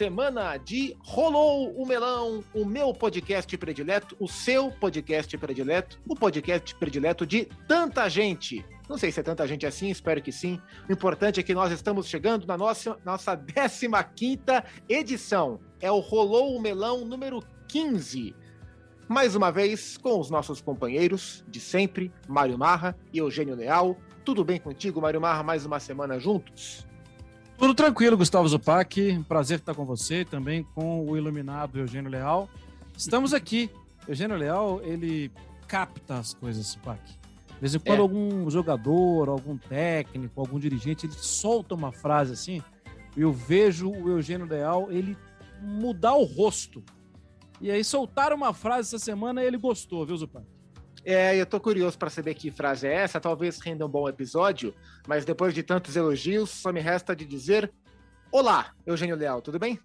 semana de Rolou o Melão, o meu podcast predileto, o seu podcast predileto, o podcast predileto de tanta gente. Não sei se é tanta gente assim, espero que sim. O importante é que nós estamos chegando na nossa, nossa 15 edição. É o Rolou o Melão número 15. Mais uma vez, com os nossos companheiros de sempre, Mário Marra e Eugênio Leal. Tudo bem contigo, Mário Marra? Mais uma semana juntos? Tudo tranquilo, Gustavo Zupac. Prazer estar com você, também com o iluminado Eugênio Leal. Estamos aqui. Eugênio Leal, ele capta as coisas, Zupac. De vez em quando, é. algum jogador, algum técnico, algum dirigente, ele solta uma frase assim, e eu vejo o Eugênio Leal, ele mudar o rosto. E aí soltaram uma frase essa semana e ele gostou, viu, Zupac? É, eu tô curioso para saber que frase é essa, talvez renda um bom episódio, mas depois de tantos elogios, só me resta de dizer: Olá, Eugênio Leal, tudo bem?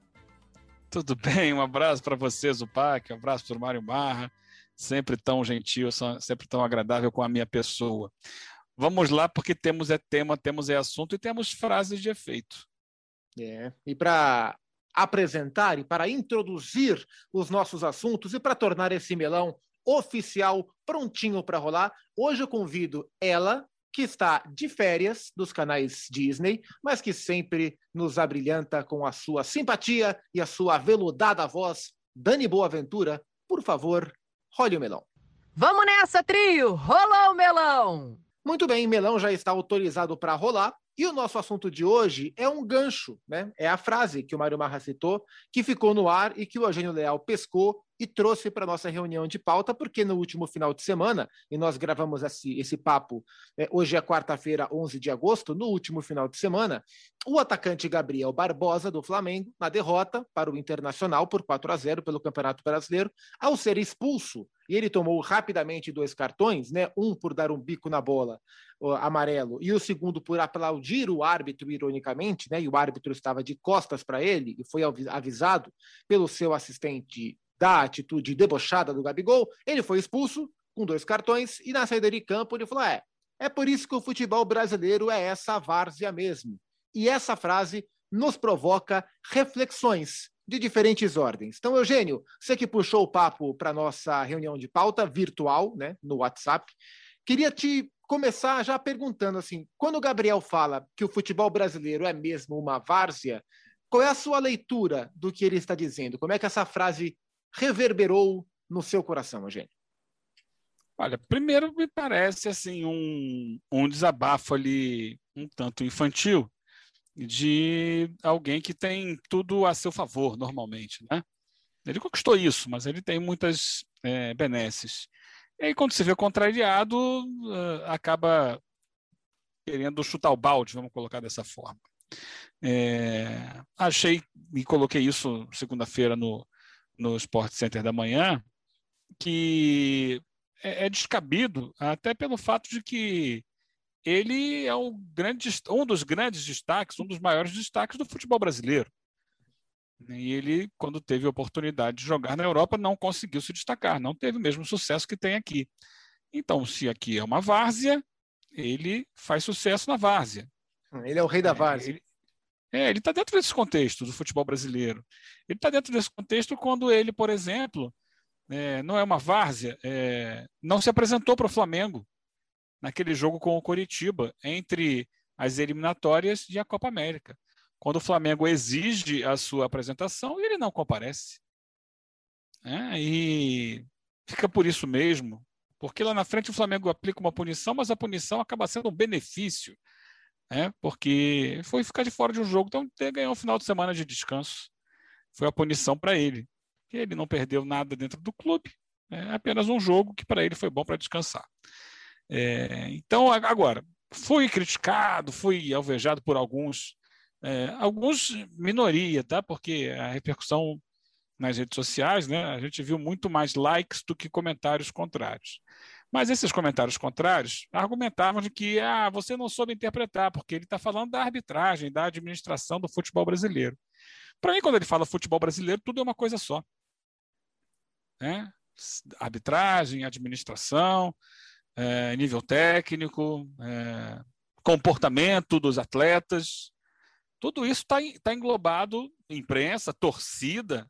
Tudo bem, um abraço para você, Zupac, um abraço para o Mário Marra, sempre tão gentil, sempre tão agradável com a minha pessoa. Vamos lá, porque temos é tema, temos é assunto e temos frases de efeito. É, e para apresentar e para introduzir os nossos assuntos e para tornar esse melão oficial, prontinho para rolar. Hoje eu convido ela, que está de férias dos canais Disney, mas que sempre nos abrilhanta com a sua simpatia e a sua aveludada voz. Dani Boaventura, por favor, role o melão. Vamos nessa, trio! Rolou o melão! Muito bem, melão já está autorizado para rolar. E o nosso assunto de hoje é um gancho, né? É a frase que o Mário Marra citou, que ficou no ar e que o Eugênio Leal pescou e trouxe para nossa reunião de pauta, porque no último final de semana, e nós gravamos esse, esse papo, é, hoje é quarta-feira, 11 de agosto, no último final de semana, o atacante Gabriel Barbosa, do Flamengo, na derrota para o Internacional por 4 a 0 pelo Campeonato Brasileiro, ao ser expulso, e ele tomou rapidamente dois cartões, né? um por dar um bico na bola amarelo, e o segundo por aplaudir o árbitro, ironicamente, né? e o árbitro estava de costas para ele, e foi avisado pelo seu assistente da atitude debochada do Gabigol, ele foi expulso com dois cartões e na saída de campo ele falou: é, é por isso que o futebol brasileiro é essa várzea mesmo. E essa frase nos provoca reflexões de diferentes ordens. Então, Eugênio, você que puxou o papo para nossa reunião de pauta virtual, né, no WhatsApp, queria te começar já perguntando assim, quando o Gabriel fala que o futebol brasileiro é mesmo uma várzea, qual é a sua leitura do que ele está dizendo? Como é que essa frase reverberou no seu coração, Eugênio? Olha, primeiro me parece assim um, um desabafo ali um tanto infantil de alguém que tem tudo a seu favor normalmente, né? Ele conquistou isso, mas ele tem muitas é, benesses. E aí, quando se vê contrariado, uh, acaba querendo chutar o balde, vamos colocar dessa forma. É, achei e coloquei isso segunda-feira no, no Sport Center da manhã, que é, é descabido até pelo fato de que ele é um, grande, um dos grandes destaques, um dos maiores destaques do futebol brasileiro. E ele, quando teve a oportunidade de jogar na Europa, não conseguiu se destacar, não teve o mesmo sucesso que tem aqui. Então, se aqui é uma várzea, ele faz sucesso na várzea. Ele é o rei da é, várzea. Ele, é, ele está dentro desse contexto do futebol brasileiro. Ele está dentro desse contexto quando ele, por exemplo, é, não é uma várzea, é, não se apresentou para o Flamengo naquele jogo com o Coritiba, entre as eliminatórias e a Copa América. Quando o Flamengo exige a sua apresentação, ele não comparece. É, e fica por isso mesmo, porque lá na frente o Flamengo aplica uma punição, mas a punição acaba sendo um benefício né? porque foi ficar de fora de um jogo, então ter ganhou um final de semana de descanso. Foi a punição para ele. Ele não perdeu nada dentro do clube, é apenas um jogo que para ele foi bom para descansar. É, então, agora, fui criticado, fui alvejado por alguns, é, alguns minoria, tá? porque a repercussão nas redes sociais, né, a gente viu muito mais likes do que comentários contrários. Mas esses comentários contrários argumentavam de que ah, você não soube interpretar, porque ele está falando da arbitragem, da administração do futebol brasileiro. Para mim, quando ele fala futebol brasileiro, tudo é uma coisa só. Né? Arbitragem, administração, é, nível técnico, é, comportamento dos atletas, tudo isso está tá englobado imprensa, torcida,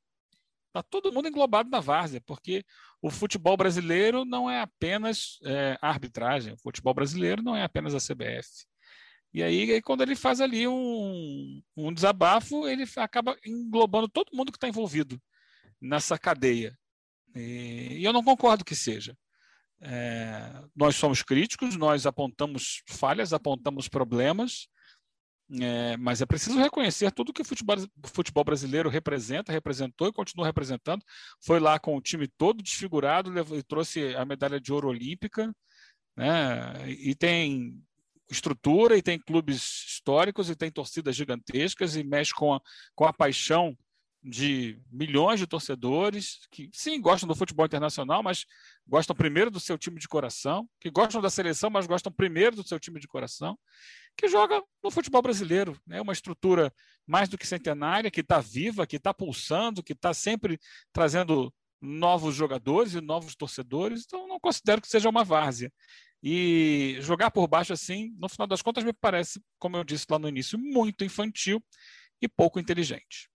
está todo mundo englobado na várzea, porque o futebol brasileiro não é apenas é, a arbitragem, o futebol brasileiro não é apenas a CBF. E aí, quando ele faz ali um, um desabafo, ele acaba englobando todo mundo que está envolvido nessa cadeia. E, e, eu não concordo que seja. É, nós somos críticos, nós apontamos falhas, apontamos problemas, é, mas é preciso reconhecer tudo que o futebol, futebol, brasileiro representa, representou e continua representando. Foi lá com o time todo desfigurado, levou, e trouxe a medalha de ouro olímpica, né? e tem estrutura, e tem clubes históricos, e tem torcidas gigantescas, e mexe com a, com a paixão de milhões de torcedores que, sim, gostam do futebol internacional, mas gostam primeiro do seu time de coração, que gostam da seleção, mas gostam primeiro do seu time de coração, que joga no futebol brasileiro. É né? uma estrutura mais do que centenária, que está viva, que está pulsando, que está sempre trazendo novos jogadores e novos torcedores. Então, não considero que seja uma várzea. E jogar por baixo assim, no final das contas, me parece, como eu disse lá no início, muito infantil e pouco inteligente.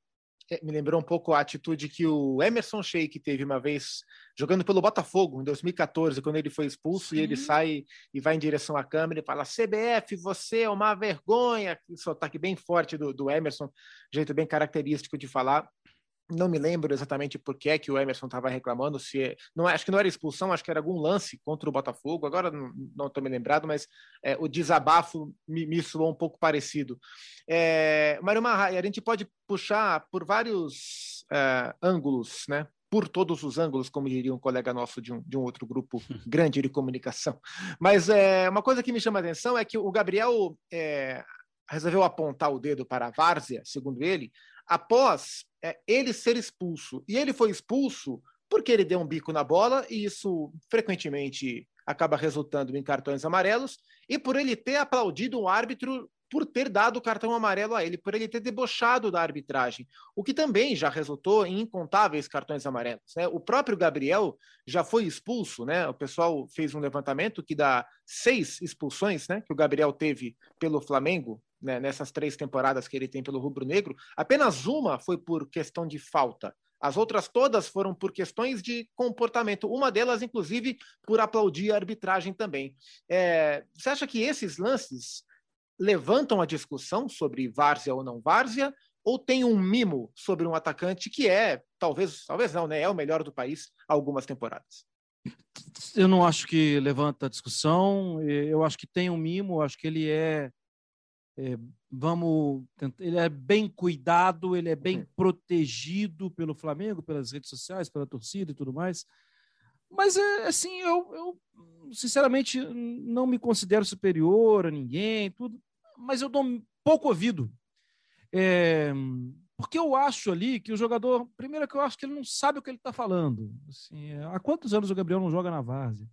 É, me lembrou um pouco a atitude que o Emerson Sheik teve uma vez jogando pelo Botafogo em 2014, quando ele foi expulso Sim. e ele sai e vai em direção à câmera e fala: CBF, você é uma vergonha. Sotaque bem forte do, do Emerson, jeito bem característico de falar não me lembro exatamente por que é que o Emerson estava reclamando, se é, não acho que não era expulsão, acho que era algum lance contra o Botafogo. Agora não estou me lembrado, mas é, o desabafo me, me soou um pouco parecido. É, Mário Marra, a gente pode puxar por vários é, ângulos, né? Por todos os ângulos, como diria um colega nosso de um, de um outro grupo grande de comunicação. Mas é, uma coisa que me chama a atenção é que o Gabriel é, resolveu apontar o dedo para a várzea, segundo ele, após é, ele ser expulso. E ele foi expulso porque ele deu um bico na bola, e isso frequentemente acaba resultando em cartões amarelos, e por ele ter aplaudido um árbitro por ter dado o cartão amarelo a ele, por ele ter debochado da arbitragem, o que também já resultou em incontáveis cartões amarelos. Né? O próprio Gabriel já foi expulso, né? O pessoal fez um levantamento que dá seis expulsões, né? Que o Gabriel teve pelo Flamengo né, nessas três temporadas que ele tem pelo Rubro Negro, apenas uma foi por questão de falta. As outras todas foram por questões de comportamento. Uma delas, inclusive, por aplaudir a arbitragem também. É, você acha que esses lances levantam a discussão sobre várzea ou não várzea? Ou tem um mimo sobre um atacante que é, talvez, talvez não, né? É o melhor do país há algumas temporadas? Eu não acho que levanta a discussão. Eu acho que tem um mimo. Acho que ele é é, vamos ele é bem cuidado, ele é bem uhum. protegido pelo Flamengo, pelas redes sociais, pela torcida e tudo mais. Mas é assim, eu, eu sinceramente não me considero superior a ninguém, tudo, mas eu dou pouco ouvido. É, porque eu acho ali que o jogador, primeiro que eu acho que ele não sabe o que ele está falando. Assim, há quantos anos o Gabriel não joga na várzea?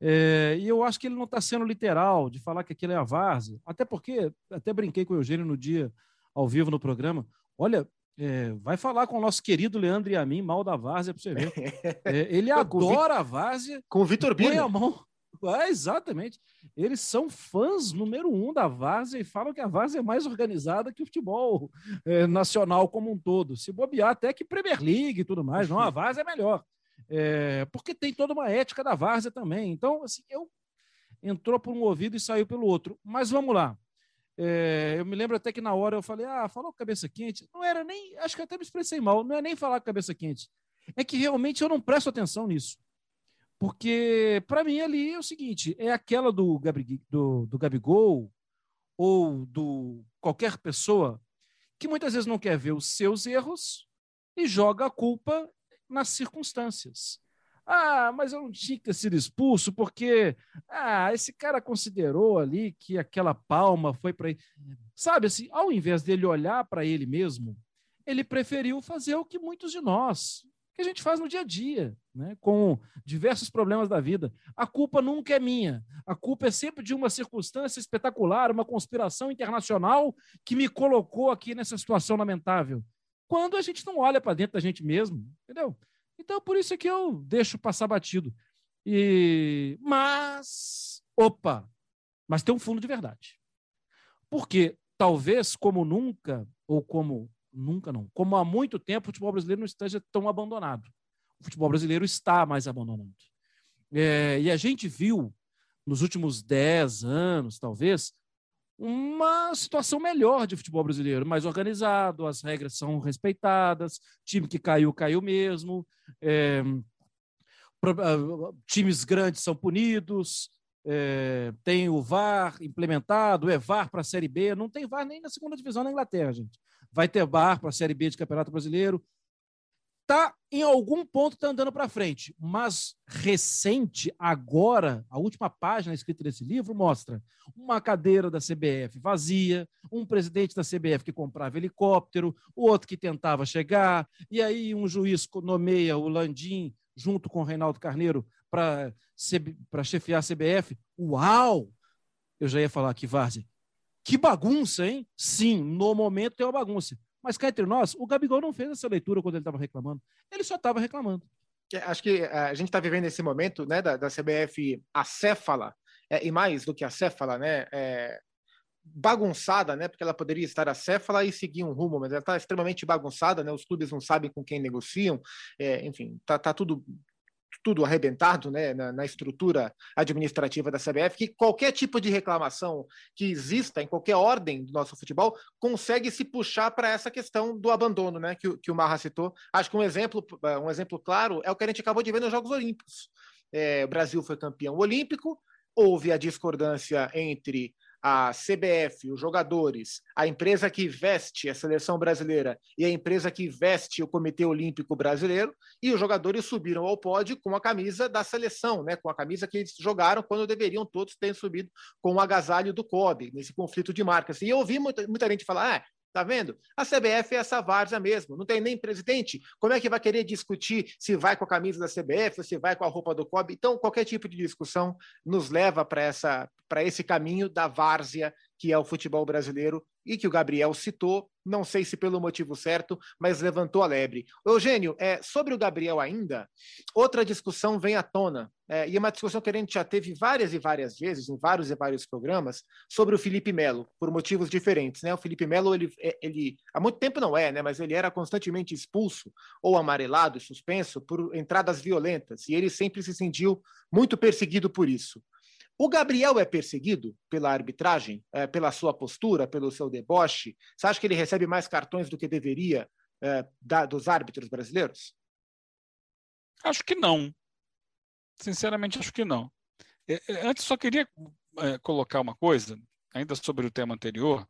É, e eu acho que ele não está sendo literal de falar que aquilo é a várzea. Até porque, até brinquei com o Eugênio no dia, ao vivo no programa. Olha, é, vai falar com o nosso querido Leandro e a mim mal da várzea para você ver. É, ele adora a várzea. Com o Vitor Bino. a mão. É, exatamente. Eles são fãs número um da várzea e falam que a várzea é mais organizada que o futebol é, nacional como um todo. Se bobear, até que Premier League e tudo mais. Não, a várzea é melhor. É, porque tem toda uma ética da várzea também. Então, assim, eu entrou por um ouvido e saiu pelo outro. Mas vamos lá. É, eu me lembro até que na hora eu falei, ah, falou cabeça quente. Não era nem, acho que até me expressei mal, não é nem falar cabeça quente. É que realmente eu não presto atenção nisso. Porque, para mim, ali é o seguinte: é aquela do, do, do Gabigol ou do qualquer pessoa que muitas vezes não quer ver os seus erros e joga a culpa nas circunstâncias. Ah, mas eu não tinha que sido expulso porque ah, esse cara considerou ali que aquela palma foi para ele. Sabe assim, ao invés dele olhar para ele mesmo, ele preferiu fazer o que muitos de nós, que a gente faz no dia a dia, né, com diversos problemas da vida. A culpa nunca é minha. A culpa é sempre de uma circunstância espetacular, uma conspiração internacional que me colocou aqui nessa situação lamentável quando a gente não olha para dentro da gente mesmo, entendeu? Então, por isso é que eu deixo passar batido. E mas, opa, mas tem um fundo de verdade. Porque talvez como nunca ou como Nunca não. Como há muito tempo o futebol brasileiro não esteja tão abandonado. O futebol brasileiro está mais abandonado. É, e a gente viu, nos últimos 10 anos, talvez, uma situação melhor de futebol brasileiro, mais organizado, as regras são respeitadas, time que caiu, caiu mesmo, é, ah, times grandes são punidos, é, tem o VAR implementado, é VAR para a Série B, não tem VAR nem na segunda divisão na Inglaterra, gente. Vai ter VAR para a Série B de Campeonato Brasileiro, tá em algum ponto tá andando para frente, mas recente agora, a última página escrita desse livro mostra uma cadeira da CBF vazia, um presidente da CBF que comprava helicóptero, o outro que tentava chegar, e aí um juiz nomeia o Landim junto com o Reinaldo Carneiro para chefiar a CBF. Uau! Eu já ia falar aqui, Várzea. Que bagunça, hein? Sim, no momento é uma bagunça. Mas cá entre nós, o Gabigol não fez essa leitura quando ele estava reclamando. Ele só estava reclamando. Acho que eh, a gente está vivendo esse momento né, da, da CBF acéfala, é, e mais do que acéfala, né, é, bagunçada, né, porque ela poderia estar acéfala e seguir um rumo, mas ela está extremamente bagunçada, né, os clubes não sabem com quem negociam, é, enfim, está tá tudo tudo arrebentado né, na, na, estrutura administrativa da CBF, que qualquer tipo de reclamação que exista em qualquer ordem do nosso futebol consegue se puxar para essa questão do abandono, né, que, que o Marra citou. Acho que um exemplo, um exemplo claro é o que a gente acabou de ver nos Jogos Olímpicos. É, o Brasil foi campeão olímpico, houve a discordância entre a CBF, os jogadores, a empresa que veste a seleção brasileira e a empresa que veste o Comitê Olímpico Brasileiro, e os jogadores subiram ao pódio com a camisa da seleção, né, com a camisa que eles jogaram quando deveriam todos ter subido com o agasalho do COB, nesse conflito de marcas. E eu ouvi muita, muita gente falar: ah, Tá vendo? A CBF é essa várzea mesmo, não tem nem presidente. Como é que vai querer discutir se vai com a camisa da CBF ou se vai com a roupa do COB? Então, qualquer tipo de discussão nos leva para essa para esse caminho da várzea que é o futebol brasileiro e que o Gabriel citou, não sei se pelo motivo certo, mas levantou a lebre. Eugênio, é, sobre o Gabriel ainda, outra discussão vem à tona, é, e é uma discussão que a gente já teve várias e várias vezes, em vários e vários programas, sobre o Felipe Melo, por motivos diferentes. Né? O Felipe Melo, ele, é, ele, há muito tempo não é, né? mas ele era constantemente expulso ou amarelado, suspenso, por entradas violentas, e ele sempre se sentiu muito perseguido por isso. O Gabriel é perseguido pela arbitragem, é, pela sua postura, pelo seu deboche? Você acha que ele recebe mais cartões do que deveria é, da, dos árbitros brasileiros? Acho que não. Sinceramente, acho que não. É, é, antes, só queria é, colocar uma coisa, ainda sobre o tema anterior,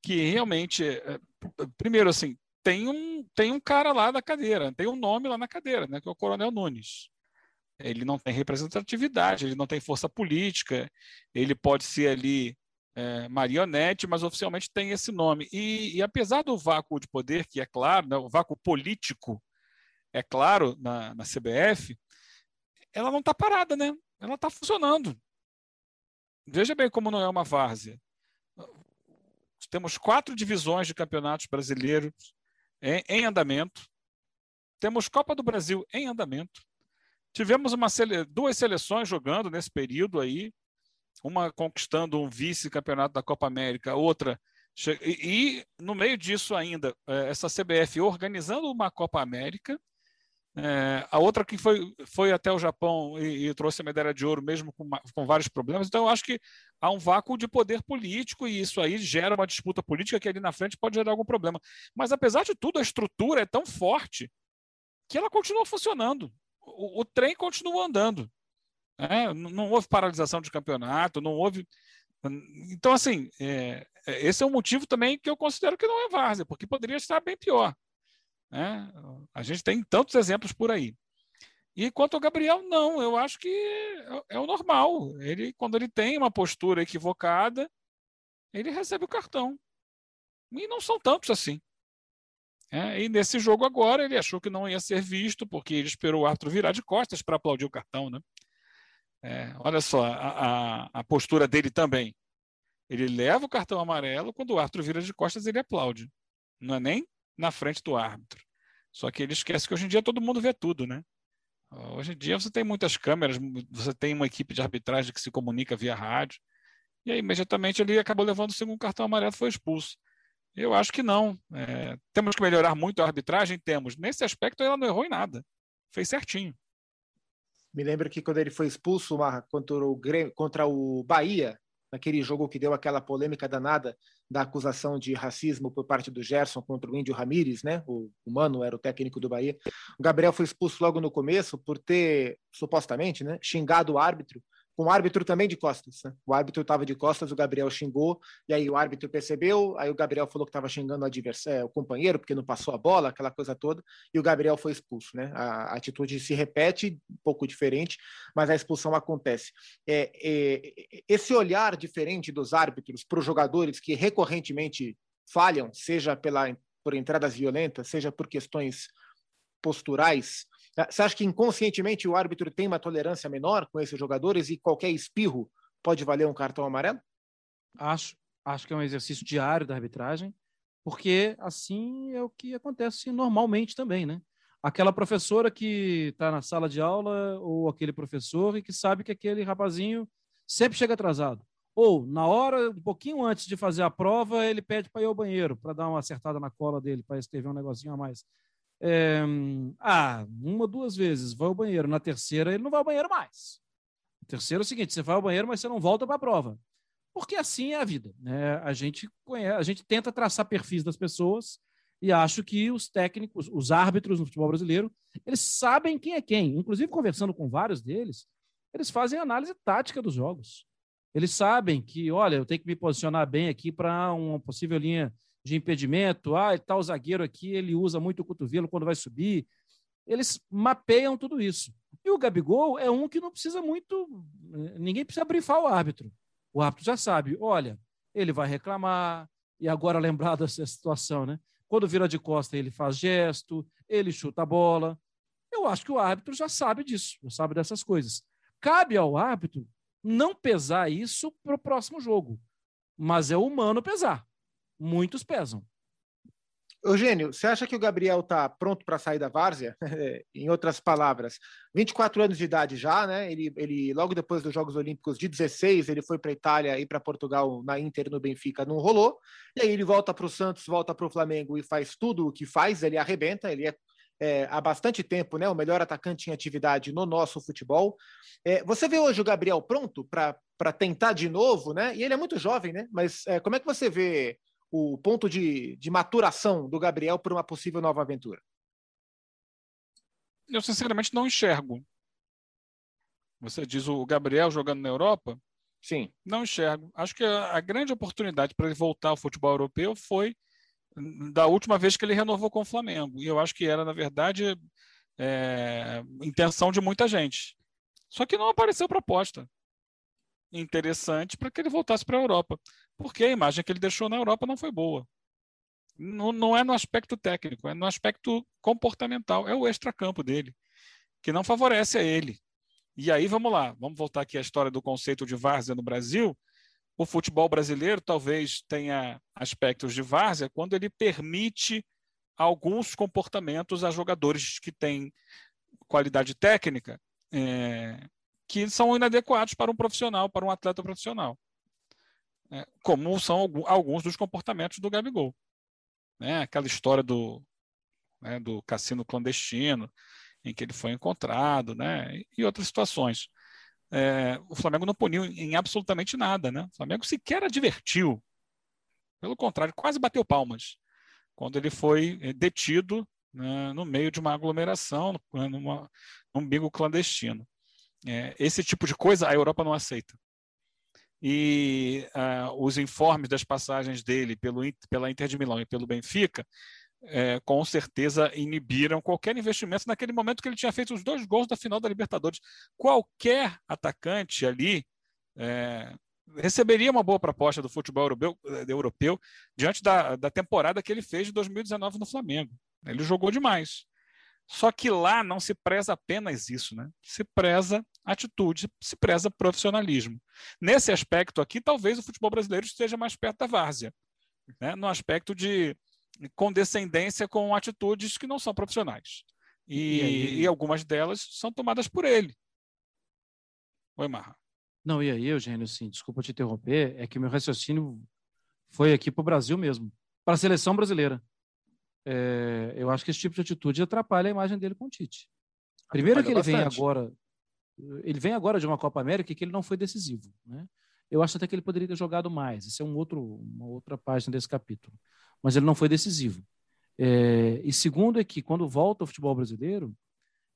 que realmente, primeiro, assim, tem um, tem um cara lá da cadeira, tem um nome lá na cadeira, né, que é o Coronel Nunes ele não tem representatividade, ele não tem força política, ele pode ser ali é, marionete, mas oficialmente tem esse nome. E, e, apesar do vácuo de poder, que é claro, né, o vácuo político é claro na, na CBF, ela não está parada, né? Ela está funcionando. Veja bem como não é uma várzea. Temos quatro divisões de campeonatos brasileiros em, em andamento. Temos Copa do Brasil em andamento. Tivemos uma sele... duas seleções jogando nesse período aí, uma conquistando um vice-campeonato da Copa América, outra. E, e, no meio disso ainda, é, essa CBF organizando uma Copa América, é, a outra que foi, foi até o Japão e, e trouxe a medalha de ouro, mesmo com, com, vários problemas. Então, eu acho que há um vácuo de poder político e isso aí gera uma disputa política que ali na frente pode gerar algum problema. Mas, apesar de tudo, a estrutura é tão forte que ela continua funcionando o, o trem continua andando. Né? Não houve paralisação de campeonato, não houve. Então, assim, é, é, esse é um motivo também que eu considero que não é várzea, porque poderia estar bem pior. Né? A gente tem tantos exemplos por aí. E quanto ao Gabriel, não, eu acho que é, é o normal. Ele, quando ele tem uma postura equivocada, ele recebe o cartão. E não são tantos assim. É, e nesse jogo agora ele achou que não ia ser visto, porque ele esperou o árbitro virar de costas para aplaudir o cartão. Né? É, olha só a, a, a, postura dele também. Ele leva o cartão amarelo, quando o árbitro vira de costas, ele aplaude. Não é nem na frente do árbitro. Só que ele esquece que hoje em dia todo mundo vê tudo, né? Hoje em dia você tem muitas câmeras, você tem uma equipe de arbitragem que se comunica via rádio. E aí, imediatamente, ele acabou levando o segundo cartão amarelo e foi expulso. Eu acho que não. É, temos que melhorar muito a arbitragem? Temos. Nesse aspecto, ela não errou em nada. Fez certinho. Me lembro que quando ele foi expulso contra o, contra o Bahia, naquele jogo que deu aquela polêmica danada da acusação de racismo por parte do Gerson contra o Índio Ramírez, né? O, o Mano era o técnico do Bahia. O Gabriel foi expulso logo no começo por ter, supostamente, né, xingado o árbitro com o árbitro também de costas. Né? O árbitro estava de costas, o Gabriel xingou, e aí o árbitro percebeu, aí o Gabriel falou que estava xingando o, adversário, é, o companheiro, porque não passou a bola, aquela coisa toda, e o Gabriel foi expulso. Né? A, a atitude se repete, um pouco diferente, mas a expulsão acontece. É, é, esse olhar diferente dos árbitros para os jogadores que recorrentemente falham, seja pela, por entradas violentas, seja por questões posturais, você acha que inconscientemente o árbitro tem uma tolerância menor com esses jogadores e qualquer espirro pode valer um cartão amarelo? Acho. Acho que é um exercício diário da arbitragem, porque assim é o que acontece normalmente também, né? Aquela professora que está na sala de aula ou aquele professor e que sabe que aquele rapazinho sempre chega atrasado. Ou, na hora, um pouquinho antes de fazer a prova, ele pede para ir ao banheiro, para dar uma acertada na cola dele, para escrever um negocinho a mais. É, ah, uma, duas vezes, vai ao banheiro. Na terceira, ele não vai ao banheiro mais. Na terceira é o seguinte: você vai ao banheiro, mas você não volta para a prova. Porque assim é a vida. Né? A, gente conhece, a gente tenta traçar perfis das pessoas e acho que os técnicos, os árbitros no futebol brasileiro, eles sabem quem é quem. Inclusive, conversando com vários deles, eles fazem análise tática dos jogos. Eles sabem que, olha, eu tenho que me posicionar bem aqui para uma possível linha de impedimento. Ah, tal tá zagueiro aqui, ele usa muito o cotovelo quando vai subir. Eles mapeiam tudo isso. E o Gabigol é um que não precisa muito. Ninguém precisa brifar o árbitro. O árbitro já sabe: olha, ele vai reclamar. E agora lembrar dessa situação, né? Quando vira de costa, ele faz gesto, ele chuta a bola. Eu acho que o árbitro já sabe disso, já sabe dessas coisas. Cabe ao árbitro não pesar isso para o próximo jogo, mas é humano pesar muitos pesam. Eugênio, você acha que o Gabriel está pronto para sair da várzea? em outras palavras, 24 anos de idade já, né? Ele, ele logo depois dos Jogos Olímpicos de 16, ele foi para Itália e para Portugal na Inter no Benfica, não rolou. E aí ele volta para o Santos, volta para o Flamengo e faz tudo o que faz, ele arrebenta, ele é, é, há bastante tempo, né? O melhor atacante em atividade no nosso futebol. É, você vê hoje o Gabriel pronto para tentar de novo, né? E ele é muito jovem, né? Mas é, como é que você vê o ponto de, de maturação do Gabriel para uma possível nova aventura? Eu sinceramente não enxergo. Você diz o Gabriel jogando na Europa? Sim. Não enxergo. Acho que a, a grande oportunidade para ele voltar ao futebol europeu foi da última vez que ele renovou com o Flamengo. E eu acho que era, na verdade, é, intenção de muita gente. Só que não apareceu proposta interessante para que ele voltasse para a Europa, porque a imagem que ele deixou na Europa não foi boa. Não, não é no aspecto técnico, é no aspecto comportamental, é o extracampo dele, que não favorece a ele. E aí vamos lá, vamos voltar aqui à história do conceito de várzea no Brasil. O futebol brasileiro talvez tenha aspectos de várzea quando ele permite alguns comportamentos a jogadores que têm qualidade técnica é, que são inadequados para um profissional, para um atleta profissional. É, como são alguns dos comportamentos do Gabigol. Né? Aquela história do, né, do cassino clandestino, em que ele foi encontrado, né? e outras situações. É, o Flamengo não puniu em absolutamente nada. Né? O Flamengo sequer advertiu. Pelo contrário, quase bateu palmas quando ele foi é, detido né, no meio de uma aglomeração, numa, num bingo clandestino. É, esse tipo de coisa a Europa não aceita. E uh, os informes das passagens dele pelo, pela Inter de Milão e pelo Benfica, é, com certeza inibiram qualquer investimento naquele momento que ele tinha feito os dois gols da final da Libertadores. Qualquer atacante ali é, receberia uma boa proposta do futebol europeu, eh, europeu diante da, da temporada que ele fez de 2019 no Flamengo. Ele jogou demais. Só que lá não se preza apenas isso, né? Se preza atitude, se preza profissionalismo. Nesse aspecto aqui, talvez o futebol brasileiro esteja mais perto da várzea, né? no aspecto de condescendência com atitudes que não são profissionais. E, e, e algumas delas são tomadas por ele. Oi, Marra. Não, e aí, Eugênio, assim, desculpa te interromper, é que meu raciocínio foi aqui para o Brasil mesmo. para a seleção brasileira. É, eu acho que esse tipo de atitude atrapalha a imagem dele com o Tite. Primeiro que ele bastante. vem agora, ele vem agora de uma Copa América que ele não foi decisivo, né? Eu acho até que ele poderia ter jogado mais. Isso é um outro, uma outra página desse capítulo. Mas ele não foi decisivo. É, e segundo é que quando volta o futebol brasileiro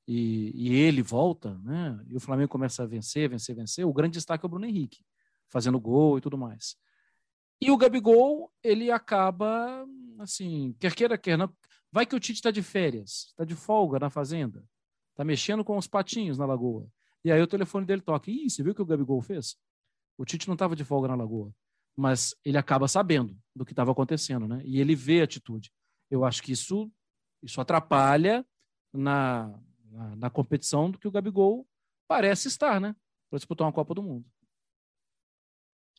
e, e, ele volta, né? E o Flamengo começa a vencer, vencer, vencer. O grande destaque é o Bruno Henrique, fazendo gol e tudo mais. E o Gabigol, ele acaba, assim, quer queira, quer não. Vai que o Tite está de férias, está de folga na fazenda, está mexendo com os patinhos na lagoa. E aí o telefone dele toca. Ih, você viu o que o Gabigol fez? O Tite não estava de folga na lagoa, mas ele acaba sabendo do que estava acontecendo, né? E ele vê a atitude. Eu acho que isso, isso atrapalha na, na, na competição do que o Gabigol parece estar, né? Para disputar uma Copa do Mundo.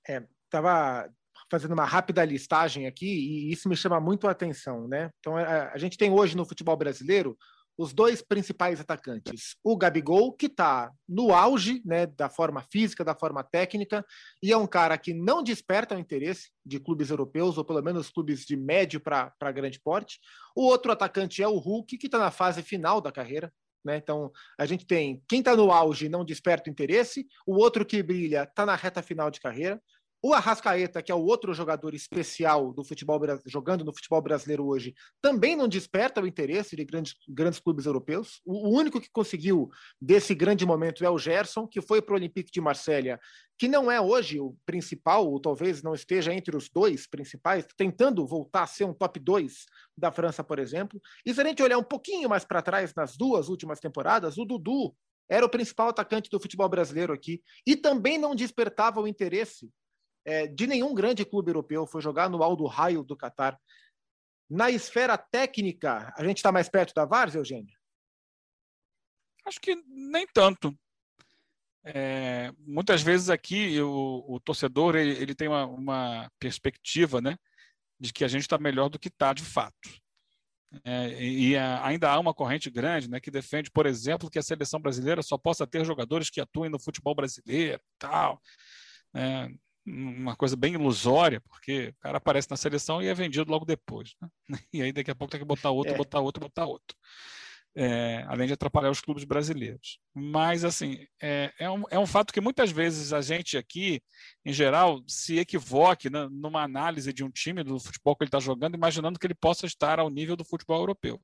É, tava fazendo uma rápida listagem aqui e isso me chama muito a atenção, né? Então a, a gente tem hoje no futebol brasileiro os dois principais atacantes. O Gabigol, que está no auge né, da forma física, da forma técnica, e é um cara que não desperta o interesse de clubes europeus, ou pelo menos clubes de médio para grande porte. O outro atacante é o Hulk, que está na fase final da carreira. Né? Então, a gente tem quem está no auge não desperta o interesse, o outro que brilha está na reta final de carreira. O Arrascaeta, que é o outro jogador especial do futebol jogando no futebol brasileiro hoje, também não desperta o interesse de grandes, grandes clubes europeus. O, o único que conseguiu desse grande momento é o Gerson, que foi para o Olympique de Marselha, que não é hoje o principal, ou talvez não esteja entre os dois principais, tentando voltar a ser um top 2 da França, por exemplo. E se a gente olhar um pouquinho mais para trás, nas duas últimas temporadas, o Dudu era o principal atacante do futebol brasileiro aqui e também não despertava o interesse é, de nenhum grande clube europeu, foi jogar no Aldo Raio do Catar. Na esfera técnica, a gente está mais perto da Várzea, Eugênio? Acho que nem tanto. É, muitas vezes aqui o, o torcedor ele, ele tem uma, uma, perspectiva né, de que a gente está melhor do que está de fato. É, e a, ainda há uma corrente grande né, que defende, por exemplo, que a seleção brasileira só possa ter jogadores que atuem no futebol brasileiro tal. É, uma coisa bem ilusória, porque o cara aparece na seleção e é vendido logo depois. Né? E aí daqui a pouco tem que botar outro, é. botar outro, botar outro. É, além de atrapalhar os clubes brasileiros. Mas, assim, é, é, um, é um fato que muitas vezes a gente aqui, em geral, se equivoque né, numa análise de um time do futebol que ele está jogando, imaginando que ele possa estar ao nível do futebol europeu.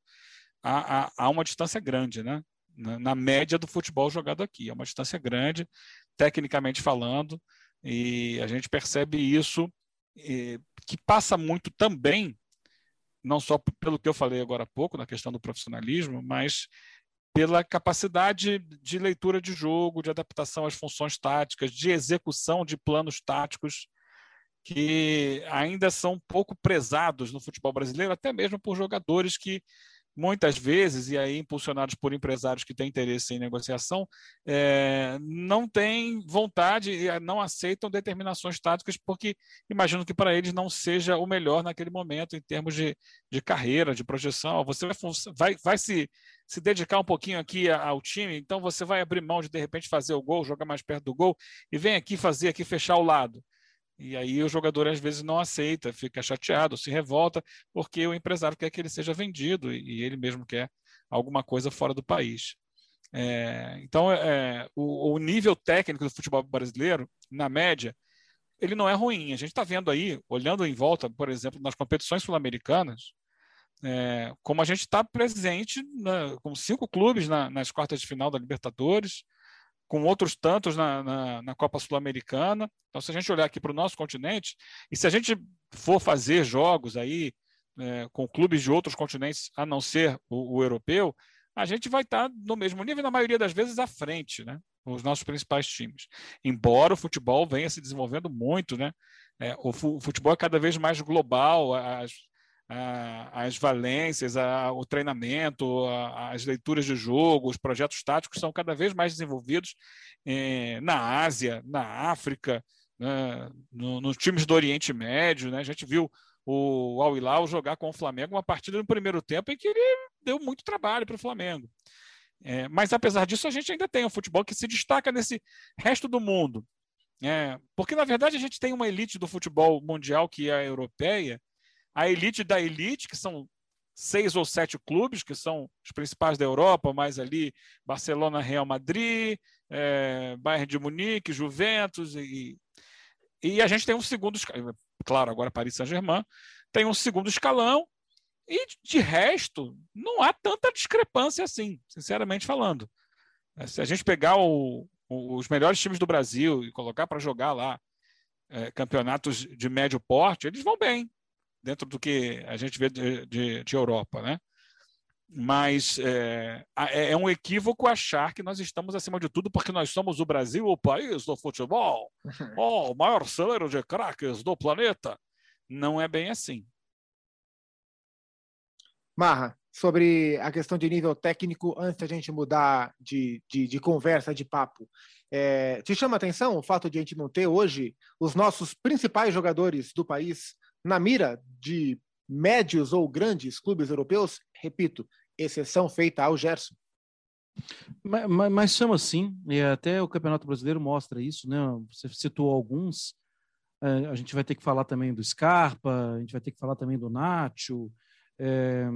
Há, há, há uma distância grande, né? Na, na média do futebol jogado aqui. É uma distância grande, tecnicamente falando, e a gente percebe isso, que passa muito também, não só pelo que eu falei agora há pouco, na questão do profissionalismo, mas pela capacidade de leitura de jogo, de adaptação às funções táticas, de execução de planos táticos que ainda são pouco prezados no futebol brasileiro, até mesmo por jogadores que muitas vezes, e aí impulsionados por empresários que têm interesse em negociação, é, não têm vontade e não aceitam determinações táticas porque imaginam que para eles não seja o melhor naquele momento em termos de, de carreira, de projeção. Você vai, vai, vai se, se dedicar um pouquinho aqui ao time, então você vai abrir mão de de repente fazer o gol, jogar mais perto do gol e vem aqui fazer aqui fechar o lado. E aí o jogador às vezes não aceita, fica chateado, se revolta, porque o empresário quer que ele seja vendido e ele mesmo quer alguma coisa fora do país. É, então, é, o, o, nível técnico do futebol brasileiro, na média, ele não é ruim. A gente está vendo aí, olhando em volta, por exemplo, nas competições sul-americanas, é, como a gente está presente na, com cinco clubes na, nas quartas de final da Libertadores, com outros tantos na, na, na Copa Sul-Americana. Então, se a gente olhar aqui para o nosso continente, e se a gente for fazer jogos aí é, com clubes de outros continentes, a não ser o, o europeu, a gente vai estar tá no mesmo nível, na maioria das vezes, à frente, né? Os nossos principais times. Embora o futebol venha se desenvolvendo muito, né? É, o, futebol é cada vez mais global, as, as valências, o treinamento, as leituras de jogo, os projetos táticos são cada vez mais desenvolvidos eh, na Ásia, na África, né, no, nos times do Oriente Médio. Né? A gente viu o Al Hilal jogar com o Flamengo uma partida no primeiro tempo em que ele deu muito trabalho para o Flamengo. É, mas apesar disso, a gente ainda tem um futebol que se destaca nesse resto do mundo. É, porque, na verdade, a gente tem uma elite do futebol mundial que é a europeia, a elite da elite, que são seis ou sete clubes, que são os principais da Europa, mais ali Barcelona, Real Madrid, é, Bayern de Munique, Juventus, e, e a gente tem um segundo, claro, agora Paris Saint-Germain, tem um segundo escalão, e de resto, não há tanta discrepância assim, sinceramente falando. É, se a gente pegar o, os melhores times do Brasil e colocar para jogar lá é, campeonatos de médio porte, eles vão bem, dentro do que a gente vê de, de, de Europa, né? Mas é, é, é, um equívoco achar que nós estamos acima de tudo porque nós somos o Brasil, o país do futebol, oh, o maior celeiro de craques do planeta. Não é bem assim. Marra, sobre a questão de nível técnico, antes da gente mudar de, de, de conversa, de papo, é, te chama a atenção o fato de a gente não ter hoje os nossos principais jogadores do país na mira de médios ou grandes clubes europeus? Repito, exceção feita ao Gerson. Mas, mas, mas chama sim, e até o Campeonato Brasileiro mostra isso, né? Você citou alguns, é, a gente vai ter que falar também do Scarpa, a gente vai ter que falar também do Nacho, é,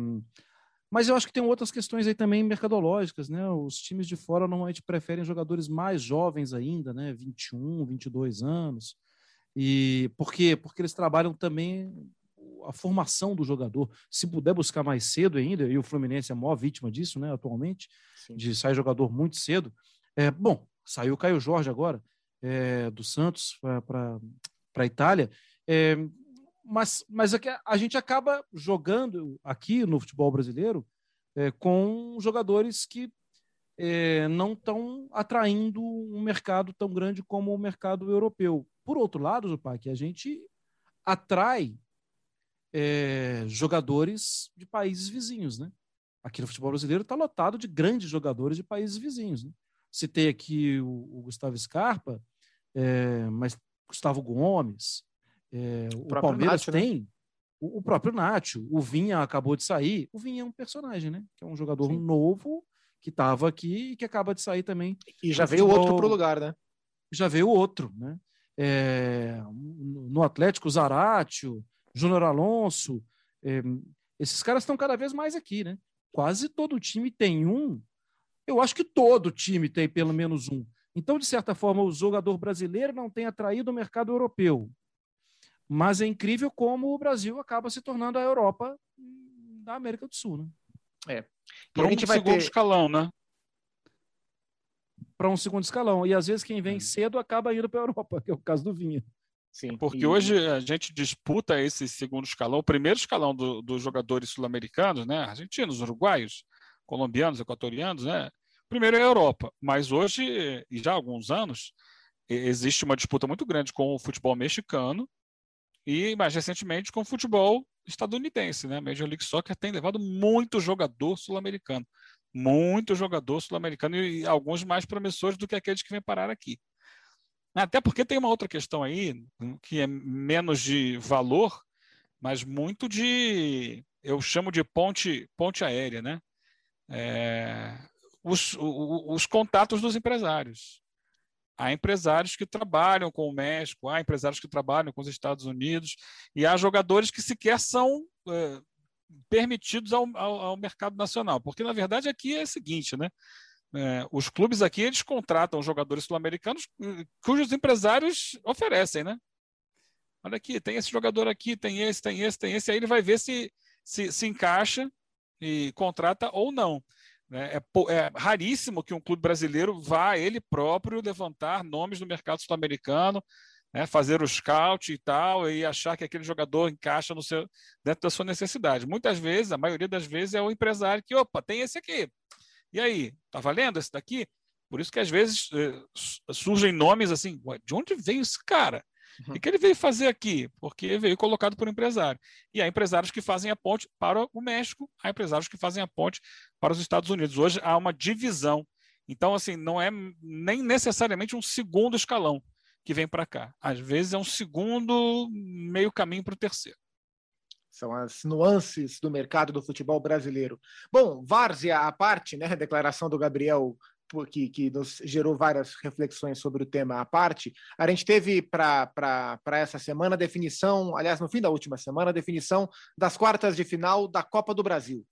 mas eu acho que tem outras questões aí também mercadológicas, né? Os times de fora normalmente preferem jogadores mais jovens ainda, né? 21, 22 anos. E por quê? Porque eles trabalham também a formação do jogador. Se puder buscar mais cedo ainda, e o Fluminense é a maior vítima disso, né, atualmente, Sim. de sair jogador muito cedo. É, bom, saiu o Caio Jorge agora, é, do Santos para a Itália. É, mas, mas é a gente acaba jogando aqui no futebol brasileiro é, com jogadores que é, não estão atraindo um mercado tão grande como o mercado europeu. Por outro lado, Zupac, a gente atrai é, jogadores de países vizinhos, né? Aqui no futebol brasileiro está lotado de grandes jogadores de países vizinhos. Né? Citei aqui o, o Gustavo Scarpa, é, mas Gustavo Gomes, é, o, o Palmeiras né? tem né? o, o, próprio Nacho, o Vinha acabou de sair. O Vinha é um personagem, né? Que é um jogador Sim. novo que estava aqui e que acaba de sair também. E já veio outro para o lugar, né? Já veio outro, né? É, no Atlético, Zaratio, Júnior Alonso, é, esses caras estão cada vez mais aqui, né? Quase todo time tem um. Eu acho que todo time tem pelo menos um. Então, de certa forma, o jogador brasileiro não tem atraído o mercado europeu. Mas é incrível como o Brasil acaba se tornando a Europa da América do Sul, né? É. Para um segundo ter... escalão, né? Para um segundo escalão. E às vezes quem vem hum. cedo acaba indo para a Europa, que é o caso do Vinha. Sim. Porque e... hoje a gente disputa esse segundo escalão, o primeiro escalão do, dos jogadores sul-americanos, né? Argentinos, uruguaios, colombianos, equatorianos, né? Primeiro é a Europa, mas hoje, e já há alguns anos, existe uma disputa muito grande com o futebol mexicano e mais recentemente com o futebol estadunidense, né? Major League Soccer tem levado muito jogador sul-americano, muito jogador sul-americano e alguns mais promissores do que aqueles que vêm parar aqui. Até porque tem uma outra questão aí que é menos de valor, mas muito de eu chamo de ponte ponte aérea, né? É, os, os, os contatos dos empresários há empresários que trabalham com o México, há empresários que trabalham com os Estados Unidos, e há jogadores que sequer são é, permitidos ao, ao, ao, mercado nacional. Porque, na verdade, aqui é o seguinte, né? É, os clubes aqui eles contratam jogadores sul-americanos eh, cujos empresários oferecem, né? Olha aqui, tem esse jogador aqui, tem esse, tem esse, tem esse, aí ele vai ver se se, se encaixa e contrata ou não. Né? É, é, raríssimo que um clube brasileiro vá ele próprio levantar nomes no mercado sul-americano, né? fazer o scout e tal, e achar que aquele jogador encaixa no seu, dentro da sua necessidade. Muitas vezes, a maioria das vezes, é o empresário que, opa, tem esse aqui. E aí, tá valendo esse daqui? Por isso que às vezes eh, surgem nomes assim, de onde veio esse cara? Uhum. O que ele veio fazer aqui? Porque veio colocado por empresário. E há empresários que fazem a ponte para o México, há empresários que fazem a ponte para os Estados Unidos. Hoje há uma divisão. Então, assim, não é nem necessariamente um segundo escalão que vem para cá. Às vezes é um segundo meio caminho para o terceiro. São as nuances do mercado do futebol brasileiro. Bom, Várzea à parte, né? A declaração do Gabriel que, que nos gerou várias reflexões sobre o tema à parte. A gente teve para essa semana a definição, aliás, no fim da última semana, a definição das quartas de final da Copa do Brasil.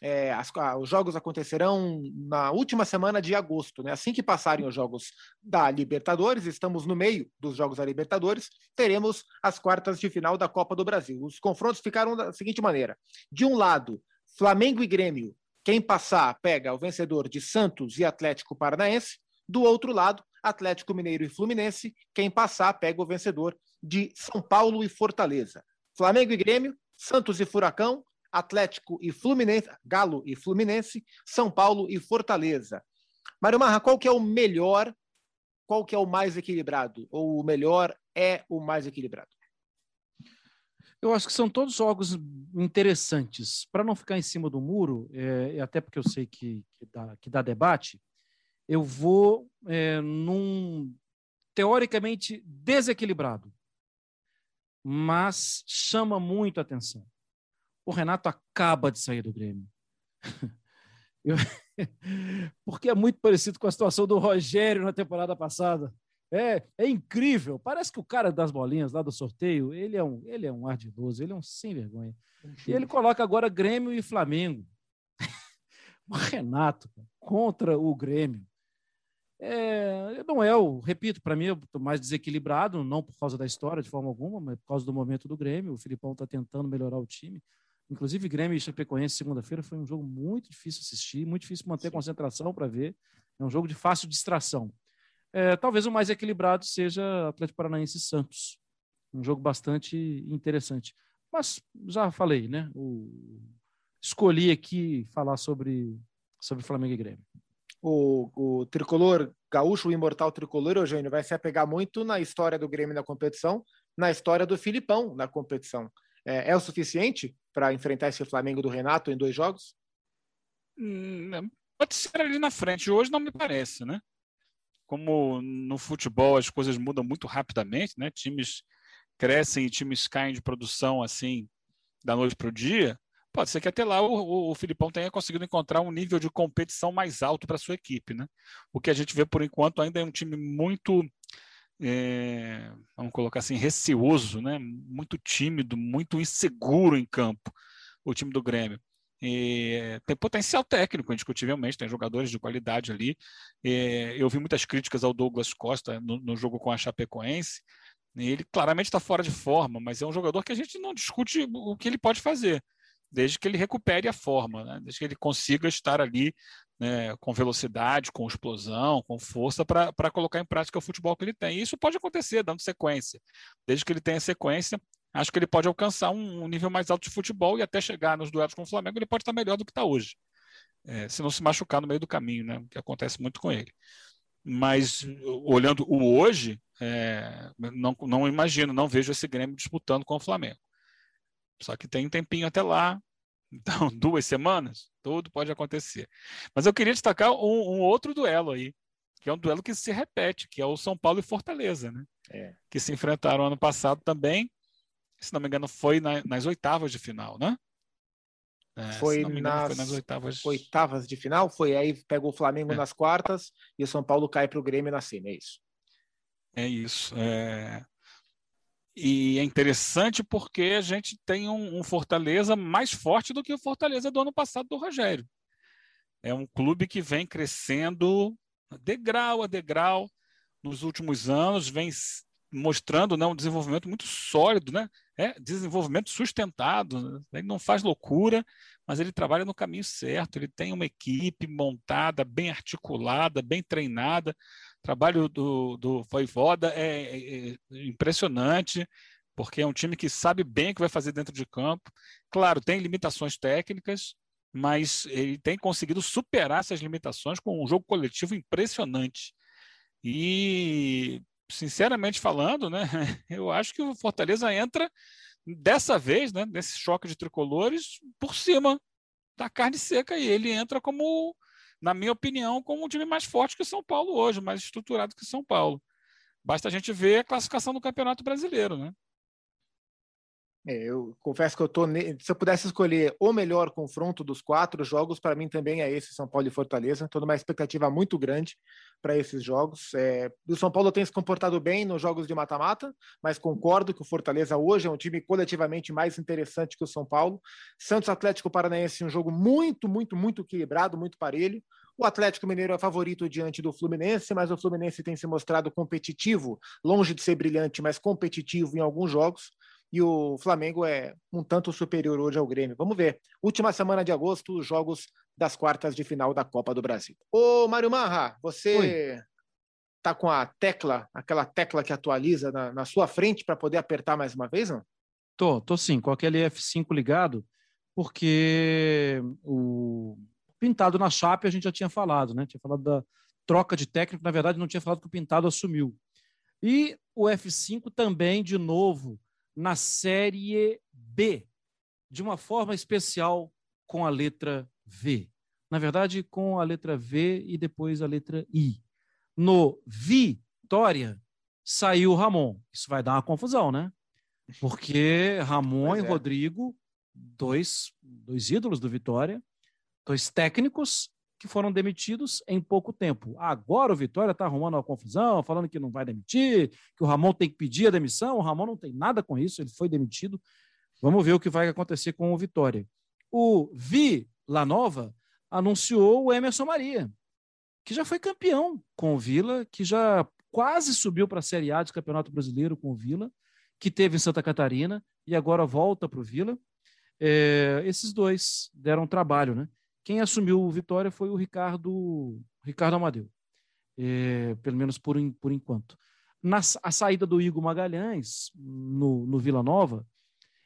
É, as, os jogos acontecerão na última semana de agosto, né? Assim que passarem os jogos da Libertadores, estamos no meio dos jogos da Libertadores, teremos as quartas de final da Copa do Brasil. Os confrontos ficaram da seguinte maneira: de um lado, Flamengo e Grêmio quem passar pega o vencedor de Santos e Atlético Paranaense. Do outro lado, Atlético Mineiro e Fluminense. Quem passar pega o vencedor de São Paulo e Fortaleza. Flamengo e Grêmio, Santos e Furacão, Atlético e Fluminense, Galo e Fluminense, São Paulo e Fortaleza. Mário Marra, qual que é o melhor, qual que é o mais equilibrado? Ou o melhor é o mais equilibrado? Eu acho que são todos jogos interessantes. Para não ficar em cima do muro, é, até porque eu sei que, que, dá, que dá debate, eu vou é, num teoricamente desequilibrado, mas chama muito atenção. O Renato acaba de sair do Grêmio. Eu... porque é muito parecido com a situação do Rogério na temporada passada. É, é incrível. Parece que o cara das bolinhas lá do sorteio, ele é um, ele é um ardiloso, ele é um sem vergonha. E ele coloca agora Grêmio e Flamengo. o Renato contra o Grêmio. É, não é o, repito, para mim eu estou mais desequilibrado, não por causa da história de forma alguma, mas por causa do momento do Grêmio. O Filipão está tentando melhorar o time. Inclusive, Grêmio e Chapecoense, segunda-feira, foi um jogo muito difícil assistir, muito difícil manter Sim. concentração para ver. É um jogo de fácil distração. É, talvez o mais equilibrado seja Atlético Paranaense e Santos. Um jogo bastante interessante. Mas já falei, né? O... Escolhi aqui falar sobre, sobre Flamengo e Grêmio. O, o tricolor gaúcho, o imortal tricolor, Eugênio, vai se apegar muito na história do Grêmio na competição, na história do Filipão na competição. É, é o suficiente para enfrentar esse Flamengo do Renato em dois jogos? Hum, pode ser ali na frente. Hoje não me parece, né? Como no futebol as coisas mudam muito rapidamente, né? Times crescem e times caem de produção assim da noite para o dia. Pode ser que até lá o, o, o, Filipão tenha conseguido encontrar um nível de competição mais alto para sua equipe, né? O que a gente vê por enquanto ainda é um time muito, é, vamos colocar assim, receoso, né? Muito tímido, muito inseguro em campo, o time do Grêmio. E tem potencial técnico, indiscutivelmente, tem jogadores de qualidade ali. E eu vi muitas críticas ao Douglas Costa no, no jogo com a Chapecoense. ele claramente está fora de forma, mas é um jogador que a gente não discute o que ele pode fazer, desde que ele recupere a forma, né? desde que ele consiga estar ali né, com velocidade, com explosão, com força para colocar em prática o futebol que ele tem. E isso pode acontecer, dando sequência. Desde que ele tenha sequência, acho que ele pode alcançar um, um, nível mais alto de futebol e até chegar nos duelos com o Flamengo, ele pode estar melhor do que está hoje. É, se não se machucar no meio do caminho, né? Que acontece muito com ele. Mas olhando o hoje, é, não, não imagino, não vejo esse Grêmio disputando com o Flamengo. Só que tem um tempinho até lá, então duas semanas, tudo pode acontecer. Mas eu queria destacar um, um outro duelo aí, que é um duelo que se repete, que é o São Paulo e Fortaleza, né? É. Que se enfrentaram ano passado também se não me engano, foi na, nas oitavas de final, né? É, foi, engano, nas foi, nas, oitavas... oitavas de final, foi aí pegou o Flamengo é. nas quartas e o São Paulo cai para o Grêmio na cima, é isso? É isso. É... E é interessante porque a gente tem um, um, Fortaleza mais forte do que o Fortaleza do ano passado do Rogério. É um clube que vem crescendo degrau a degrau nos últimos anos, vem mostrando né, um desenvolvimento muito sólido, né? É desenvolvimento sustentado. Né? Ele não faz loucura, mas ele trabalha no caminho certo. Ele tem uma equipe montada, bem articulada, bem treinada. O trabalho do, do Voivoda é, é, é impressionante, porque é um time que sabe bem o que vai fazer dentro de campo. Claro, tem limitações técnicas, mas ele tem conseguido superar essas limitações com um jogo coletivo impressionante. E sinceramente falando, né, eu acho que o Fortaleza entra dessa vez, né, nesse choque de tricolores, por cima da carne seca e ele entra como, na minha opinião, como um time mais forte que São Paulo hoje, mais estruturado que São Paulo. Basta a gente ver a classificação do Campeonato Brasileiro, né? É, eu confesso que eu tô. Se eu pudesse escolher o melhor confronto dos quatro jogos, para mim também é esse São Paulo e Fortaleza. Estou numa expectativa muito grande para esses jogos. É, o São Paulo tem se comportado bem nos jogos de mata-mata, mas concordo que o Fortaleza hoje é um time coletivamente mais interessante que o São Paulo. Santos Atlético Paranaense, um jogo muito, muito, muito equilibrado, muito parelho. O Atlético Mineiro é favorito diante do Fluminense, mas o Fluminense tem se mostrado competitivo, longe de ser brilhante, mas competitivo em alguns jogos e o Flamengo é um tanto superior hoje ao Grêmio. Vamos ver. Última semana de agosto, os jogos das quartas de final da Copa do Brasil. Ô, Mário Marra, você Oi. tá com a tecla, aquela tecla que atualiza na, na sua frente para poder apertar mais uma vez, não? Tô, tô sim, com aquele F5 ligado, porque o Pintado na Chape a gente já tinha falado, né? Tinha falado da troca de técnico, na verdade não tinha falado que o Pintado assumiu. E o F5 também, de novo, na Série B, de uma forma especial com a letra V. Na verdade, com a letra V e depois a letra I. No Vitória saiu Ramon. Isso vai dar uma confusão, né? Porque Ramon e é. Rodrigo, dois, dois ídolos do Vitória, dois técnicos que foram demitidos em pouco tempo. Agora o Vitória está arrumando uma confusão, falando que não vai demitir, que o Ramon tem que pedir a demissão. O Ramon não tem nada com isso, ele foi demitido. Vamos ver o que vai acontecer com o Vitória. O Vila Nova anunciou o Emerson Maria, que já foi campeão com o Vila, que já quase subiu para a Série A de Campeonato Brasileiro com o Vila, que teve em Santa Catarina e agora volta para o Vila. É, esses dois deram trabalho, né? Quem assumiu o Vitória foi o Ricardo, Ricardo Amadeu, é, pelo menos por, por enquanto. Na, a saída do Igor Magalhães no, no Vila Nova,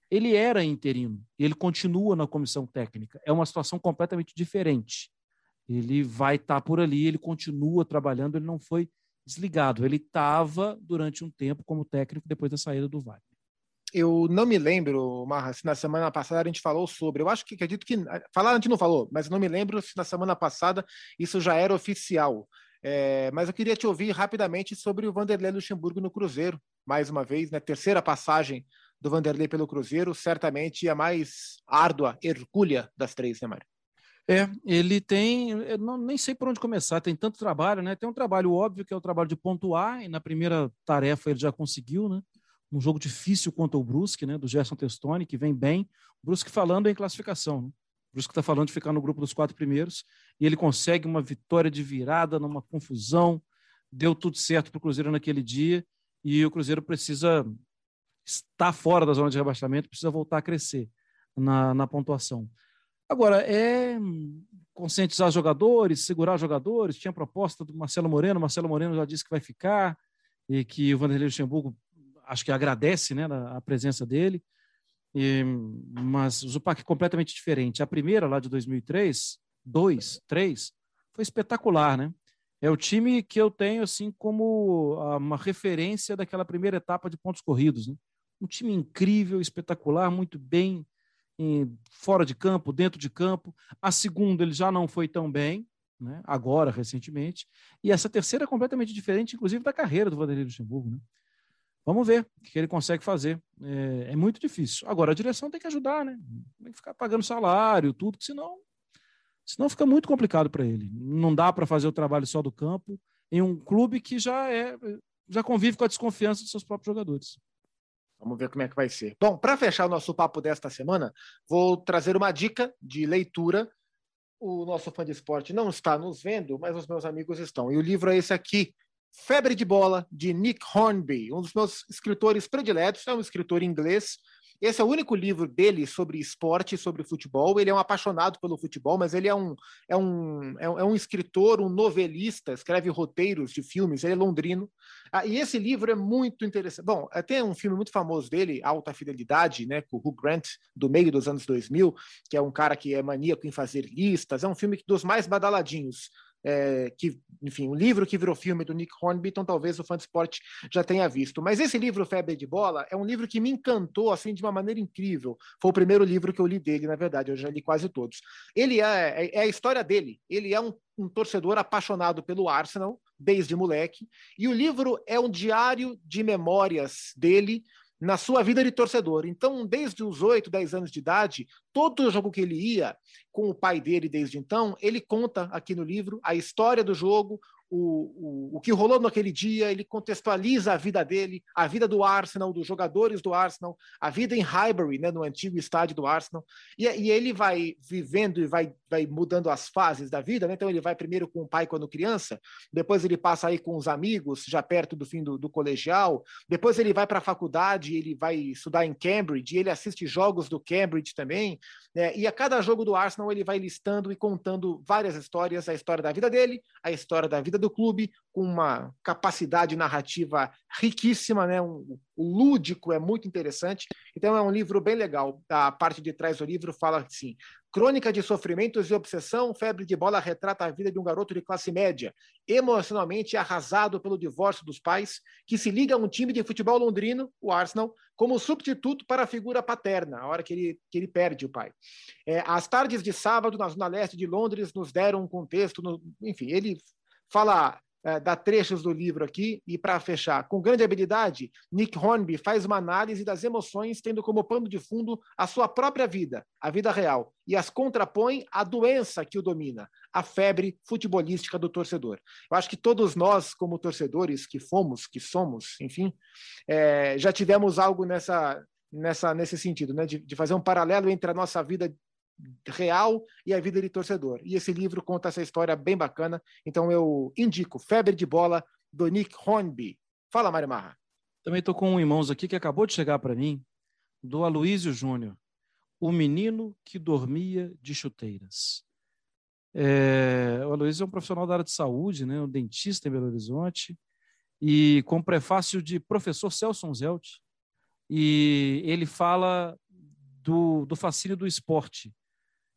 ele era interino, ele continua na comissão técnica. É uma situação completamente diferente. Ele vai estar tá por ali, ele continua trabalhando, ele não foi desligado. Ele estava durante um tempo como técnico depois da saída do Wagner eu não me lembro, Marra, se na semana passada a gente falou sobre. Eu acho que acredito que. Falar a gente não falou, mas não me lembro se na semana passada isso já era oficial. É, mas eu queria te ouvir rapidamente sobre o Vanderlei Luxemburgo no Cruzeiro, mais uma vez, né? Terceira passagem do Vanderlei pelo Cruzeiro, certamente a mais árdua, hercúlea das três, né, Mário? É, ele tem, eu não, nem sei por onde começar, tem tanto trabalho, né? Tem um trabalho óbvio que é o trabalho de pontuar, e na primeira tarefa ele já conseguiu, né? Um jogo difícil contra o Brusque, né, do Gerson Testoni, que vem bem. O Brusque falando em classificação. Né? O Brusque está falando de ficar no grupo dos quatro primeiros e ele consegue uma vitória de virada numa confusão. Deu tudo certo para o Cruzeiro naquele dia e o Cruzeiro precisa estar fora da zona de rebaixamento, precisa voltar a crescer na, na pontuação. Agora, é conscientizar jogadores, segurar jogadores. Tinha proposta do Marcelo Moreno, Marcelo Moreno já disse que vai ficar e que o Vanderlei Luxemburgo acho que agradece né, a presença dele. E, mas o Zupac é completamente diferente. A primeira, lá de 2003, 2, 3, foi espetacular, né? É o time que eu tenho assim como uma referência daquela primeira etapa de pontos corridos. Né? Um time incrível, espetacular, muito bem em, fora de campo, dentro de campo. A segunda ele já não foi tão bem, né? agora, recentemente. E essa terceira é completamente diferente, inclusive, da carreira do Vanderlei Luxemburgo. Né? Vamos ver o que ele consegue fazer. É, é, muito difícil. Agora, a direção tem que ajudar, né? Tem que ficar pagando salário, tudo, que senão, senão fica muito complicado para ele. Não dá para fazer o trabalho só do campo em um clube que já é já convive com a desconfiança dos seus próprios jogadores. Vamos ver como é que vai ser. Bom, para fechar o nosso papo desta semana, vou trazer uma dica de leitura. O nosso fã de esporte não está nos vendo, mas os meus amigos estão. E o livro é esse aqui, Febre de Bola, de Nick Hornby, um dos meus escritores prediletos, é um escritor inglês. Esse é o único livro dele sobre esporte, sobre futebol. Ele é um apaixonado pelo futebol, mas ele é um, é um, é um escritor, um novelista, escreve roteiros de filmes, ele é londrino. Ah, e esse livro é muito interessante. Bom, tem um filme muito famoso dele, Alta Fidelidade, né, com o Hugh Grant, do meio dos anos 2000, que é um cara que é maníaco em fazer listas. É um filme dos mais badaladinhos é, que, enfim, o livro que virou filme do Nick Hornby, então talvez o fã de esporte já tenha visto. Mas esse livro, Febre de Bola, é um livro que me encantou assim de uma maneira incrível. Foi o primeiro livro que eu li dele, na verdade, eu já li quase todos. Ele é, é, é a história dele. Ele é um, um torcedor apaixonado pelo Arsenal, desde moleque, e o livro é um diário de memórias dele na sua vida de torcedor. Então, desde os 8, 10 anos de idade, todo jogo que ele ia, com o pai dele desde então, ele conta aqui no livro a história do jogo, o, o, o que rolou naquele dia, ele contextualiza a vida dele, a vida do Arsenal, dos jogadores do Arsenal, a vida em Highbury, né, no antigo estádio do Arsenal, e, e ele vai vivendo e vai, vai mudando as fases da vida, né? então ele vai primeiro com o pai quando criança, depois ele passa aí com os amigos, já perto do fim do, do colegial, depois ele vai para a faculdade, ele vai estudar em Cambridge, ele assiste jogos do Cambridge também, né? e a cada jogo do Arsenal ele vai listando e contando várias histórias, a história da vida dele, a história da vida do clube, com uma capacidade narrativa riquíssima, né? Um, o lúdico é muito interessante. Então é um livro bem legal. A parte de trás do livro fala assim: Crônica de sofrimentos e obsessão, Febre de Bola retrata a vida de um garoto de classe média, emocionalmente arrasado pelo divórcio dos pais, que se liga a um time de futebol londrino, o Arsenal, como substituto para a figura paterna, a hora que ele, que ele perde o pai. É, as tardes de sábado na zona leste de Londres nos deram um contexto, no, enfim, ele fala é, dá trechos do livro aqui, e para fechar, com grande habilidade, Nick Hornby faz uma análise das emoções, tendo como pano de fundo a sua própria vida, a vida real, e as contrapõe à doença que o domina, a febre futebolística do torcedor. Eu acho que todos nós, como torcedores que fomos, que somos, enfim, é, já tivemos algo nessa, nessa, nesse sentido, né? de, de fazer um paralelo entre a nossa vida real e a vida de torcedor. E esse livro conta essa história bem bacana. Então eu indico Febre de Bola, do Nick Hornby. Fala, Mário Marra. Também estou com um em mãos aqui que acabou de chegar para mim, do Aloísio Júnior. O menino que dormia de chuteiras. É, o Aloysio é um profissional da área de saúde, né, um dentista em Belo Horizonte, e com prefácio de professor Celso Zelt. E ele fala do, do fascínio do esporte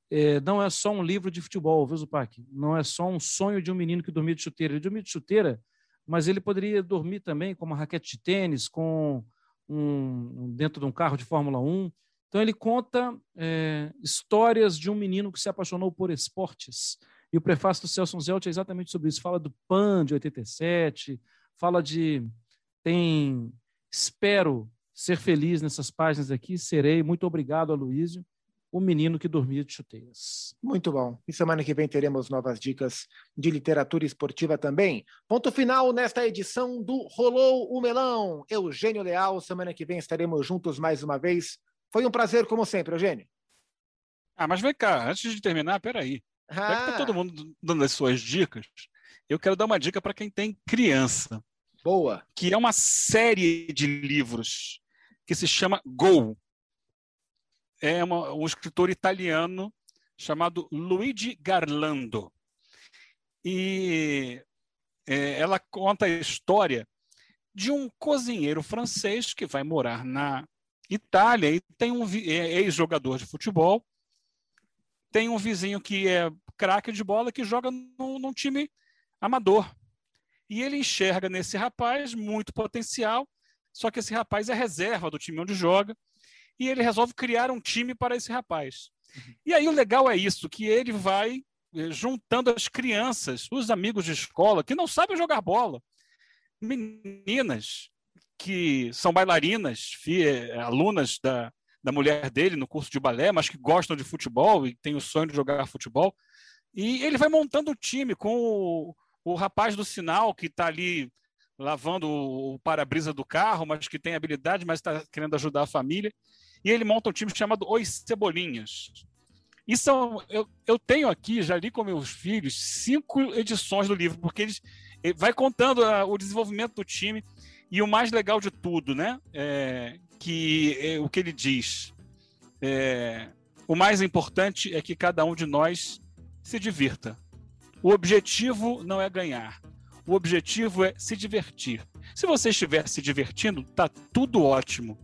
é, não é só um livro de futebol, viu, Zupac? Não é só um sonho de um menino que dormia de chuteira. Ele dormia de chuteira, mas ele poderia dormir também com uma raquete de tênis, com um, dentro de um carro de Fórmula 1. Então, ele conta é, histórias de um menino que se apaixonou por esportes. E o prefácio do Celso Zelt é exatamente sobre isso. Fala do PAN de 87, fala de. Tem. Espero ser feliz nessas páginas aqui, serei. Muito obrigado, Aloísio o Menino que Dormia de Chuteiras. Muito bom. E semana que vem teremos novas dicas de literatura esportiva também. Ponto final nesta edição do Rolou o Melão. Eugênio Leal, semana que vem estaremos juntos mais uma vez. Foi um prazer, como sempre, Eugênio. Ah, mas vem cá, antes de terminar, peraí. Ah. Já que tá todo mundo dando as suas dicas, eu quero dar uma dica para quem tem criança. Boa. Que é uma série de livros que se chama Go é uma, um escritor italiano chamado Luigi Garlando. E é, ela conta a história de um cozinheiro francês que vai morar na Itália e tem um é ex-jogador de futebol, tem um vizinho que é craque de bola que joga num, num time amador. E ele enxerga nesse rapaz muito potencial, só que esse rapaz é reserva do time onde joga e ele resolve criar um time para esse rapaz. Uhum. E aí o legal é isso, que ele vai eh, juntando as crianças, os amigos de escola que não sabem jogar bola, meninas que são bailarinas, eh, alunas da, da mulher dele no curso de balé, mas que gostam de futebol e têm o sonho de jogar futebol. E ele vai montando o time com o, o rapaz do sinal que está ali lavando o para-brisa do carro, mas que tem habilidade, mas está querendo ajudar a família e ele monta um time chamado Os Cebolinhas. E eu, eu tenho aqui, já li com meus filhos, cinco edições do livro, porque ele, ele vai contando a, o desenvolvimento do time e o mais legal de tudo, né? É, que é, o que ele diz. É, o mais importante é que cada um de nós se divirta. O objetivo não é ganhar. O objetivo é se divertir. Se você estiver se divertindo, tá tudo ótimo.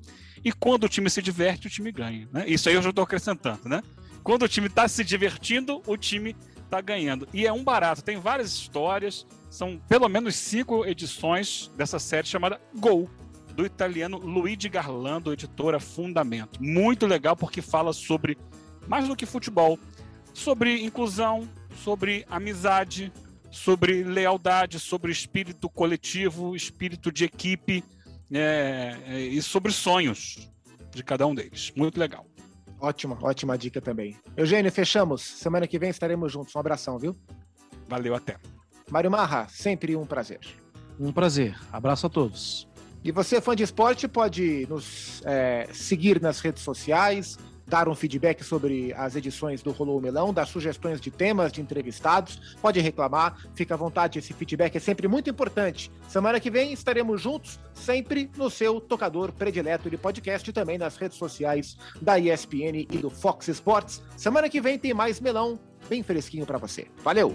E quando o time se diverte, o time ganha. Né? Isso aí eu já estou acrescentando, né? Quando o time está se divertindo, o time está ganhando. E é um barato. Tem várias histórias. São pelo menos cinco edições dessa série chamada Gol, do italiano Luigi Garlando, editora Fundamento. Muito legal porque fala sobre mais do que futebol, sobre inclusão, sobre amizade, sobre lealdade, sobre espírito coletivo, espírito de equipe é, e sobre sonhos de cada um deles. Muito legal. Ótima, ótima dica também. Eugênio, fechamos. Semana que vem estaremos juntos. Um abração, viu? Valeu, até. Mário Marra, sempre um prazer. Um prazer. Abraço a todos. E você, fã de esporte, pode nos é, seguir nas redes sociais, dar um feedback sobre as edições do Rolou Melão, dar sugestões de temas, de entrevistados, pode reclamar, fica à vontade, esse feedback é sempre muito importante. Semana que vem estaremos juntos, sempre no seu tocador predileto de podcast e também nas redes sociais da ESPN e do Fox Sports. Semana que vem tem mais melão bem fresquinho para você. Valeu!